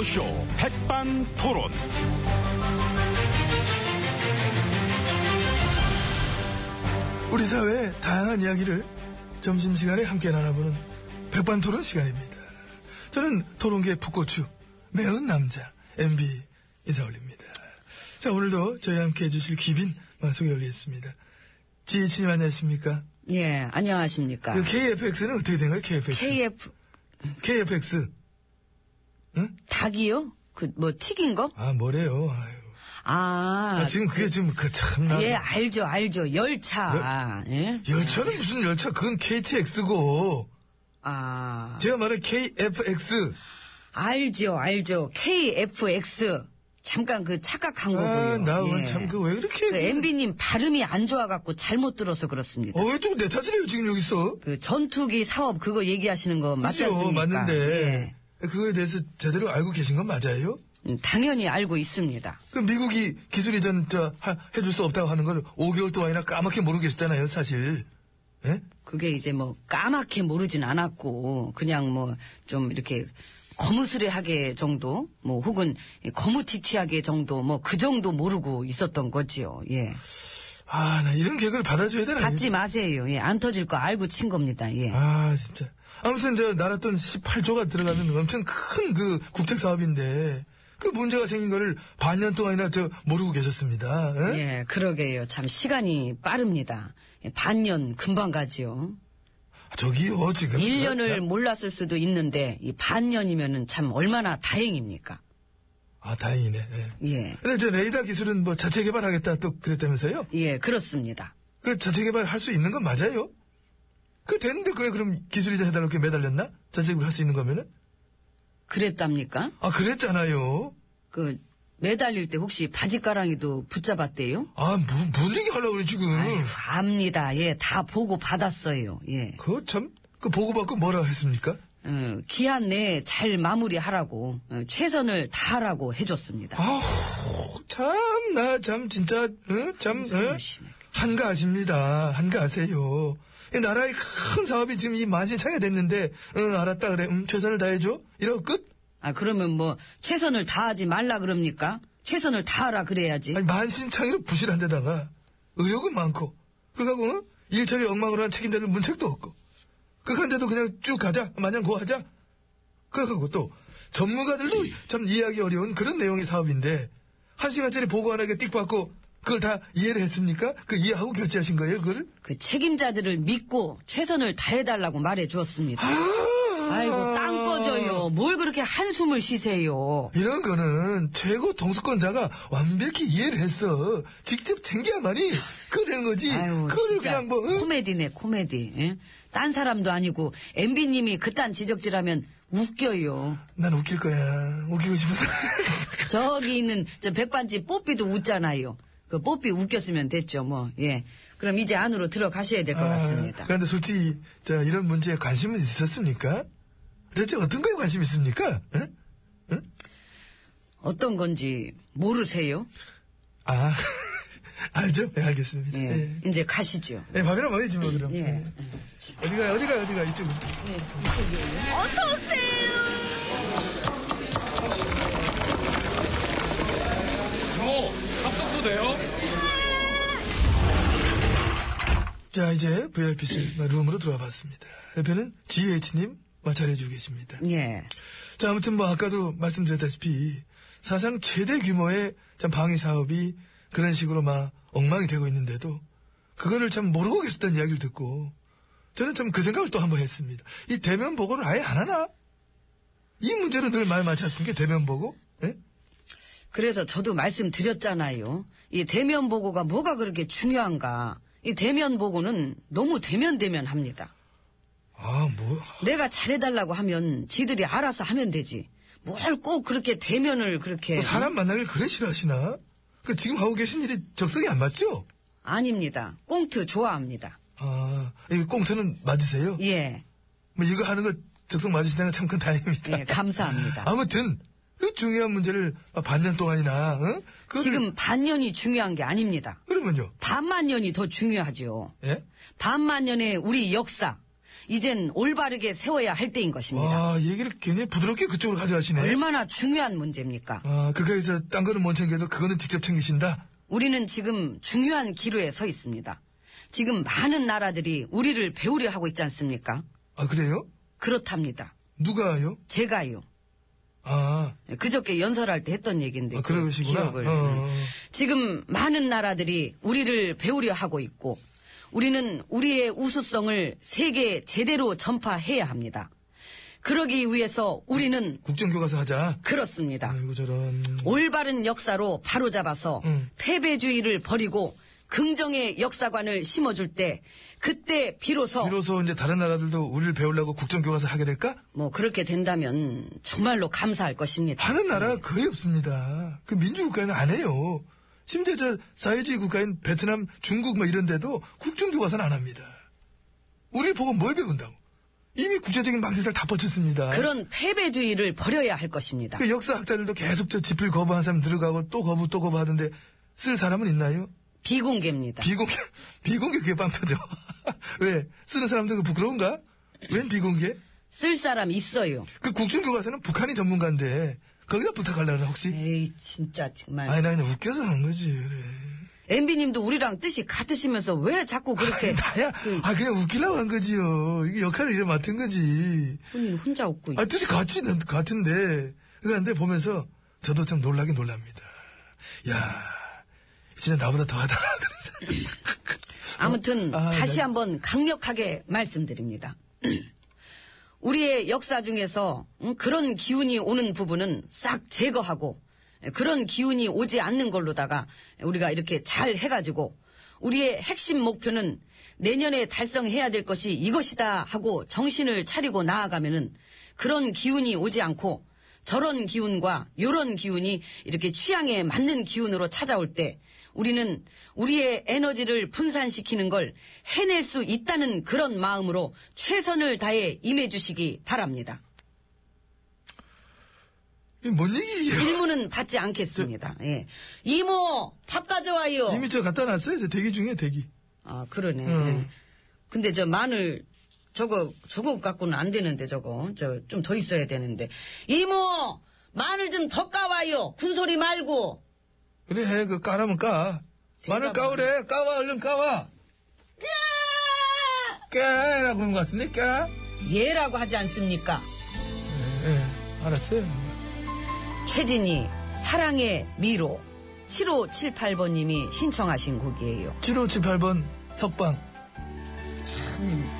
라디오쇼 백반토론. 우리 사회의 다양한 이야기를 점심시간에 함께 나눠보는 백반토론 시간입니다. 저는 토론계 풋고추, 매운 남자, MB 인사 올립니다. 자, 오늘도 저희와 함께 해주실 귀빈 소개 올리겠습니다. 지혜진님 안녕하십니까? 예, 안녕하십니까. 그 KFX는 어떻게 된 거예요, KFX? KF, KFX. 닭이요? 그, 뭐, 튀긴 거? 아, 뭐래요. 아유. 아. 아, 지금 그게 지금 그 참나. 예, 알죠, 알죠. 열차. 예? 열차는 무슨 열차? 그건 KTX고. 아. 제가 말한 KFX. 알죠, 알죠. KFX. 잠깐 그 착각한 거고요. 아, 나 예. 참, 그 왜 그렇게. 그 MB님 발음이 안 좋아갖고 잘못 들어서 그렇습니다. 어, 왜 또 내 탓을 해요, 지금 여기서? 그 전투기 사업 그거 얘기하시는 거 맞지 않습니까? 맞는데. 예. 그거에 대해서 제대로 알고 계신 건 맞아요? 음, 당연히 알고 있습니다. 그 미국이 기술 이전 저 하- 해줄 수 없다고 하는 걸 5개월 동안이나 까맣게 모르고 계셨잖아요, 사실. 예? 그게 이제 뭐 까맣게 모르진 않았고 그냥 뭐 좀 이렇게 거무스레하게 정도 뭐 혹은 거무튀튀하게 정도 뭐 그 정도 모르고 있었던 거지요. 예. 아, 나 이런 개그를 받아줘야 되나? 갖지 마세요. 예. 안 터질 거 알고 친 겁니다. 예. 아, 진짜. 아무튼 저 나라 돈 18조가 들어가는 엄청 큰 그 국책 사업인데 그 문제가 생긴 거를 반년 동안이나 저 모르고 계셨습니다. 예? 예, 그러게요. 참 시간이 빠릅니다. 예, 반년 금방 가지요. 저기요, 지금. 1년을 참- 몰랐을 수도 있는데 이 반년이면은 참 얼마나 다행입니까? 아, 다행이네. 예. 예. 근데 저 레이더 기술은 뭐 자체 개발하겠다 또 그랬다면서요? 예, 그렇습니다. 그 자체 개발할 수 있는 건 맞아요? 그 됐는데 그게 그럼 기술이자 해달라고 이렇게 매달렸나? 자체 개발할 수 있는 거면은? 그랬답니까? 아, 그랬잖아요. 그 매달릴 때 혹시 바지가랑이도 붙잡았대요? 아, 뭐, 뭔 얘기 하려고 그래, 지금. 아유, 압니다. 예, 다 보고 받았어요. 예. 그거 참, 그 보고받고 뭐라 했습니까? 어, 기한 내에 잘 마무리하라고 어, 최선을 다하라고 해줬습니다. 아우, 참, 나 참, 진짜, 어? 참, 어? 한가하십니다. 한가하세요. 이 나라의 큰 사업이 지금 이 만신창이 됐는데, 응, 알았다, 그래. 음, 최선을 다해줘. 이러고 끝? 아 그러면 뭐 최선을 다하지 말라 그럽니까? 최선을 다하라 그래야지. 아니, 만신창이로 부실한 데다가, 의욕은 많고, 그거하고, 어? 일처리 엉망으로 한 책임자들 문책도 없고, 그간데도 그냥 쭉 가자. 마냥 고하자. 그거하고 또, 전문가들도 참 이해하기 어려운 그런 내용의 사업인데, 한 시간짜리 보고 하나에 띡 받고, 그걸 다 이해를 했습니까? 그 이해하고 결제하신 거예요, 그거를? 그 책임자들을 믿고 최선을 다해달라고 말해 주었습니다. 아이고 땅 꺼져요. 뭘 그렇게 한숨을 쉬세요. 이런 거는 최고 통수권자가 완벽히 이해를 했어. 직접 챙겨야만이 그러는 거지. 아유 그거를 그냥 뭐, 응? 코미디네 코미디. 예? 딴 사람도 아니고 MB님이 그딴 지적질하면 웃겨요. 난 웃길 거야. 웃기고 싶어서. 저기 있는 저 백반집 뽀삐도 웃잖아요. 그 뽀삐 웃겼으면 됐죠, 뭐. 예. 그럼 이제 안으로 들어가셔야 될 것 같습니다. 아, 그런데 솔직히, 저, 이런 문제에 관심은 있었습니까? 대체 어떤 거에 관심 있습니까? 응? 어떤 건지 모르세요? 아, 알죠? 네, 알겠습니다. 예. 예. 이제 가시죠. 예, 밥이나 먹어야지, 뭐, 그럼. 예. 예. 어디가, 어디가, 어디가, 이쪽으로. 예, 이쪽이요. 뭐, 합성도 돼요? 자, 이제 VIP실 룸으로 들어와 봤습니다. 옆에는 GH님 마찰해주고 계십니다. 예. 자, 아무튼 뭐 아까도 말씀드렸다시피 사상 최대 규모의 참 방위 사업이 그런 식으로 막 엉망이 되고 있는데도 그거를 참 모르고 계셨다는 이야기를 듣고 저는 참 그 생각을 또 한 번 했습니다. 이 대면 보고를 아예 안 하나? 이 문제로 늘 말 많지 않습니까? 대면 보고? 예? 그래서 저도 말씀드렸잖아요. 이 대면 보고가 뭐가 그렇게 중요한가. 이 대면 보고는 너무 대면대면 합니다. 아, 뭐. 내가 잘해달라고 하면 지들이 알아서 하면 되지. 뭘 꼭 그렇게 대면을 그렇게. 그 사람 만나길 그래 싫어하시나? 그 지금 하고 계신 일이 적성이 안 맞죠? 아닙니다. 꽁트 좋아합니다. 아, 이 꽁트는 맞으세요? 예. 뭐 이거 하는 거 적성 맞으시다는 참큰 다행입니다. 예, 감사합니다. 아무튼 그 중요한 문제를 반년 동안이나 어? 그거를- 지금 반년이 중요한 게 아닙니다. 그러면요. 반만 년이 더 중요하죠. 예? 반만 년의 우리 역사, 이젠 올바르게 세워야 할 때인 것입니다. 와, 얘기를 굉장히 부드럽게 그쪽으로 가져가시네. 얼마나 중요한 문제입니까? 아, 그까이서 딴 거는 못 챙겨도 그거는 직접 챙기신다? 우리는 지금 중요한 기로에 서 있습니다. 지금 많은 나라들이 우리를 배우려 하고 있지 않습니까? 아, 그래요? 그렇답니다. 누가요? 제가요. 아, 그저께 연설할 때 했던 얘기인데. 아, 그. 기억을. 어. 지금 많은 나라들이 우리를 배우려 하고 있고, 우리는 우리의 우수성을 세계에 제대로 전파해야 합니다. 그러기 위해서 우리는 국정교과서 하자. 그렇습니다. 아이고. 올바른 역사로 바로잡아서 응. 패배주의를 버리고 긍정의 역사관을 심어줄 때 그때 비로소 비로소 이제 다른 나라들도 우리를 배우려고 국정교과서 하게 될까? 뭐 그렇게 된다면 정말로 감사할 것입니다. 하는 나라가 거의 없습니다. 그 민주국가에는 안 해요. 심지어 저 사회주의 국가인 베트남, 중국 뭐 이런 데도 국정교과서는 안 합니다. 우리 보고 뭘 배운다고? 이미 국제적인 망신을 다 뻗쳤습니다. 그런 패배주의를 버려야 할 것입니다. 그 역사학자들도 계속 저 집필 거부한 사람 들어가고 또 거부 또 거부 하던데 쓸 사람은 있나요? 비공개입니다. 비공개, 비공개 그게 빵 터져. 왜? 쓰는 사람들 그 부끄러운가? 웬 비공개? 쓸 사람 있어요. 그 국정교과서는 북한이 전문가인데 거기다 부탁하려나 혹시? 에이 진짜 정말. 아니 나 그냥 웃겨서 한 거지 그래. 엠비님도 우리랑 뜻이 같으시면서 왜 자꾸 그렇게 아니, 나야 그 아 그냥 웃기려고 한 거지요. 이게 역할을 이래 맡은 거지. 본인 혼자 웃고 아 뜻이 같이 같은데 그런데 보면서 저도 참 놀라긴 놀랍니다. 야 진짜 나보다 더하더라. 아무튼 아, 다시 네. 한번 강력하게 말씀드립니다. 우리의 역사 중에서 음, 그런 기운이 오는 부분은 싹 제거하고 그런 기운이 오지 않는 걸로다가 우리가 이렇게 잘 해가지고 우리의 핵심 목표는 내년에 달성해야 될 것이 이것이다 하고 정신을 차리고 나아가면은 그런 기운이 오지 않고 저런 기운과 요런 기운이 이렇게 취향에 맞는 기운으로 찾아올 때 우리는 우리의 에너지를 분산시키는 걸 해낼 수 있다는 그런 마음으로 최선을 다해 임해주시기 바랍니다. 뭔 얘기예요? 질문은 받지 않겠습니다. 예. 이모, 밥 가져와요. 이미 저 갖다 놨어요. 저 대기 중에 대기. 아, 그러네. 음. 예. 근데 저 마늘, 저거, 저거 갖고는 안 되는데, 저거. 저, 좀 더 있어야 되는데. 이모! 마늘 좀 더 까와요. 군소리 말고. 그래 해. 그 까라면 까. 마늘 까오래. 까와 얼른 까와. 까라 그런 것 같은데 까. 얘라고 하지 않습니까? 예, 알았어요. 최진이, 사랑의 미로. 7578번님이 신청하신 곡이에요. 7578번 석방. 참.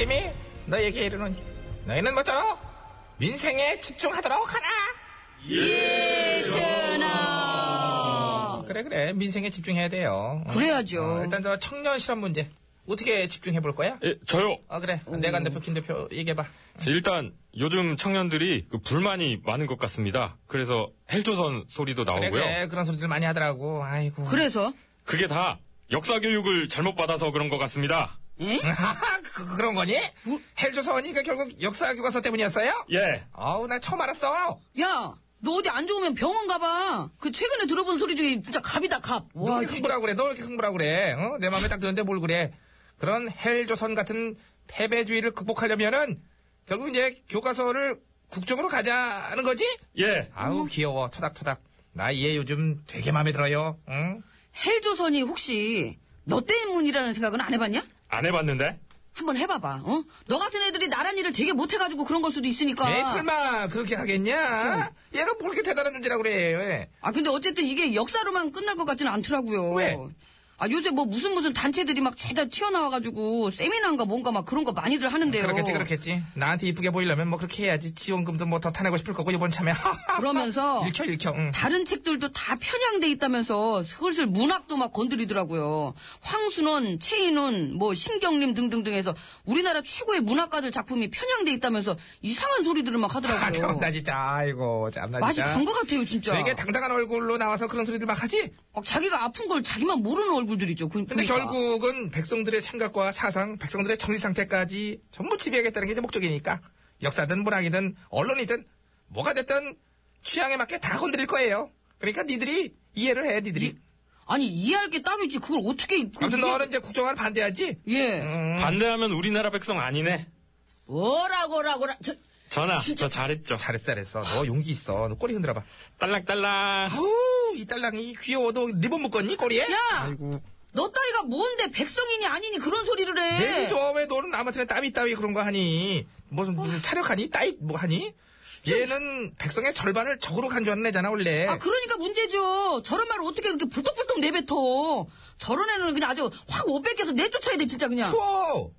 짐이 너에게 이르노니 너희는 뭐처럼 민생에 집중하도록 하라. 예전아. 그래 그래 민생에 집중해야 돼요. 어. 그래야죠. 어, 일단 저 청년 실업 문제 어떻게 집중해 볼 거야? 예, 저요. 아 그래 내간 대표 김 대표 얘기해 봐. 일단 요즘 청년들이 그 불만이 많은 것 같습니다. 그래서 헬조선 소리도 그래 나오고요. 그래 그런 소리들 많이 하더라고. 아이고. 그래서? 그게 다 역사 교육을 잘못 받아서 그런 것 같습니다. 에? 그, 그런 거니? 헬조선이 그 결국 역사 교과서 때문이었어요? 예. 아우 나 처음 알았어. 야, 너 어디 안 좋으면 병원 가봐. 그 최근에 들어본 소리 중에 진짜 갑이다, 갑. 너 와, 이렇게 흥분하고 그래? 너 이렇게 흥분하고 그래? 어? 내 마음에 딱 드는데 뭘 그래? 그런 헬조선 같은 패배주의를 극복하려면은 결국 이제 교과서를 국정으로 가자는 거지? 예. 아우 귀여워 토닥토닥. 나 얘 요즘 되게 마음에 들어요. 응? 헬조선이 혹시 너 때문이라는 생각은 안 해봤냐? 안 해봤는데? 한번 해봐봐, 어? 너 같은 애들이 나란 일을 되게 못해가지고 그런 걸 수도 있으니까. 에 설마 그렇게 하겠냐? 얘가 뭘 이렇게 대단한 존재라고 그래? 왜? 아, 근데 어쨌든 이게 역사로만 끝날 것 같지는 않더라고요. 왜? 아, 요새 뭐 무슨 무슨 단체들이 막 죄다 튀어나와가지고 세미나인가 뭔가 막 그런 거 많이들 하는데요. 그렇겠지, 그렇겠지. 나한테 이쁘게 보이려면 뭐 그렇게 해야지. 지원금도 뭐 더 타내고 싶을 거고, 이번 참에. 그러면서 읽혀, 읽혀. 응. 다른 책들도 다 편향돼 있다면서 슬슬 문학도 막 건드리더라고요. 황순원, 최인원, 뭐 신경림 등등등 해서 우리나라 최고의 문학가들 작품이 편향돼 있다면서 이상한 소리들을 막 아, 하더라고요. 참나, 진짜. 아이고, 참나, 맛이 진짜. 간것 같아요, 진짜. 되게 당당한 얼굴로 나와서 그런 소리들 막 하지? 막 자기가 아픈 걸 자기만 모르는 얼굴들이죠. 그- 근데 보니까. 결국은 백성들의 생각과 사상, 백성들의 정신 상태까지 전부 지배하겠다는 게 이제 목적이니까. 역사든 문학이든 언론이든 뭐가 됐든 취향에 맞게 다 건드릴 거예요. 그러니까 니들이 이해를 해, 니들이. 아니 이해할 게 따로 있지. 그걸 어떻게 그 아무튼 이게- 너는 이제 국정화를 반대하지? 예 음. 반대하면 우리나라 백성 아니네. 뭐라고라고라 저 전하, 저 잘했죠. 잘했어, 잘했어. 너 용기 있어. 너 꼬리 흔들어봐. 딸랑딸랑. 아우, 이 딸랑이 귀여워도 리본 묶었니, 꼬리에? 야! 아이고. 너 따위가 뭔데 백성이니 아니니 그런 소리를 해. 내도 왜 너는 아무튼 따위 따위 그런 거 하니? 무슨, 무슨 차력하니? 따위 뭐 하니? 얘는 백성의 절반을 적으로 간주하는 애잖아, 원래. 아 그러니까 문제죠. 저런 말을 어떻게 그렇게 불떡불떡 내뱉어. 저런 애는 그냥 아주 확 옷 뺏겨서 내쫓아야 돼 진짜 그냥. 추워!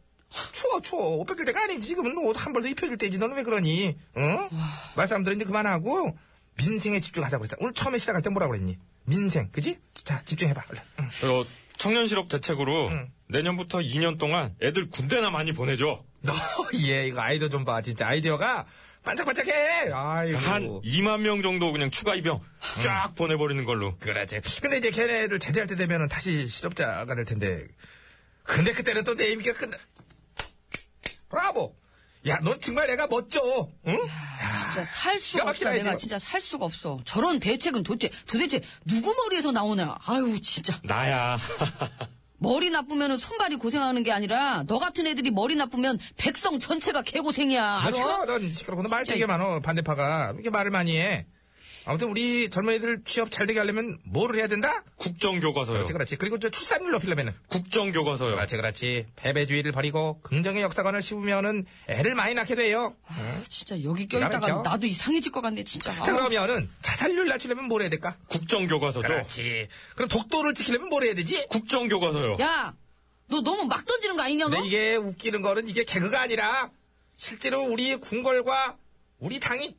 추워, 추워. 옷 뺏길 때가 아니지. 지금은 옷 한 벌 더 입혀줄 때지. 너는 왜 그러니? 응? 말싸움들은 이제 그만하고, 민생에 집중하자고 그랬잖아. 오늘 처음에 시작할 때 뭐라고 그랬니? 민생, 그지? 자, 집중해봐, 얼른. 응. 어, 청년 실업 대책으로 응. 내년부터 2년 동안 애들 군대나 많이 보내줘. 너, 얘, 이거 아이디어 좀 봐. 진짜 아이디어가 반짝반짝해. 아이고. 한 2만 명 정도 그냥 추가 입영 음. 쫙 보내버리는 걸로. 그렇지. 근데 이제 걔네들 제대할 때 되면은 다시 실업자가 될 텐데. 근데 그때는 또내 임기가 끝나. 브라보! 야, 넌 정말 내가 멋져. 응? 진짜 살 수가 없어. 내가 이거. 진짜 살 수가 없어. 저런 대책은 도대체 도대체 누구 머리에서 나오냐. 아유 진짜. 나야. 머리 나쁘면 손발이 고생하는 게 아니라 너 같은 애들이 머리 나쁘면 백성 전체가 개고생이야. 너 알아? 싫어. 넌 시끄럽고 너말 진짜 되게 많어. 반대파가. 이렇게 말을 많이 해. 아무튼 우리 젊은이들 취업 잘 되게 하려면 뭐를 해야 된다? 국정교과서요. 그렇지, 그렇지. 그리고 저 출산율 높이려면은. 국정교과서요. 그렇지, 그렇지. 패배주의를 버리고 긍정의 역사관을 씹으면은 애를 많이 낳게 돼요. 진짜 여기 껴있다가. 나도 이상해질 것 같네 진짜. 자. 그러면은 자살률 낮추려면 뭘 해야 될까? 국정교과서죠. 그렇지. 그럼 독도를 지키려면 뭘 해야 되지? 국정교과서요. 야, 너 너무 막 던지는 거 아니냐 너? 근데 이게 웃기는 거는 이게 개그가 아니라 실제로 우리 궁궐과 우리 당이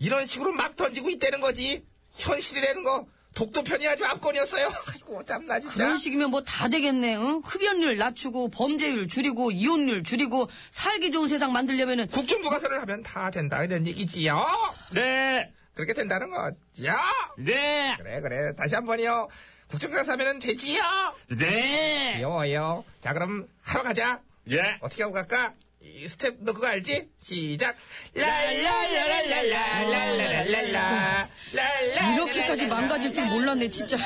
이런 식으로 막 던지고 있다는 거지. 현실이라는 거 독도 편이 아주 압권이었어요. 아이고 짬나 진짜. 그런 식이면 뭐 다 되겠네. 응? 흡연율 낮추고 범죄율 줄이고 이혼율 줄이고 살기 좋은 세상 만들려면은 국정교과서를 하면 다 된다 이런 얘기지요. 네. 그렇게 된다는 거지요. 네. 그래 그래 다시 한 번이요. 국정교과서 하면 되지요. 네. 귀여워요. 자 그럼 하러 가자. 예. 어떻게 하고 갈까? 이 스텝 너 그거 알지? 시작. 랄랄랄랄랄랄랄랄랄라. 이렇게까지 망가질 줄 몰랐네 진짜.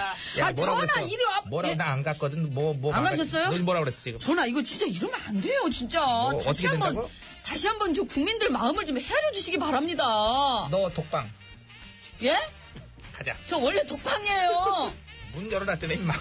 아 전화 이리 와. 뭐라고 예. 나안 갔거든. 뭐 뭐. 안 가셨어요? 너 뭐라 그랬어 지금? 전화 이거 진짜 이러면 안 돼요 진짜. 다시 어떻게 한번 된다고? 다시 한번 저 국민들 마음을 좀 헤아려 주시기 바랍니다. 너 독방 예? 가자. 저 원래 독방이에요. 문 열어놨더니 임마.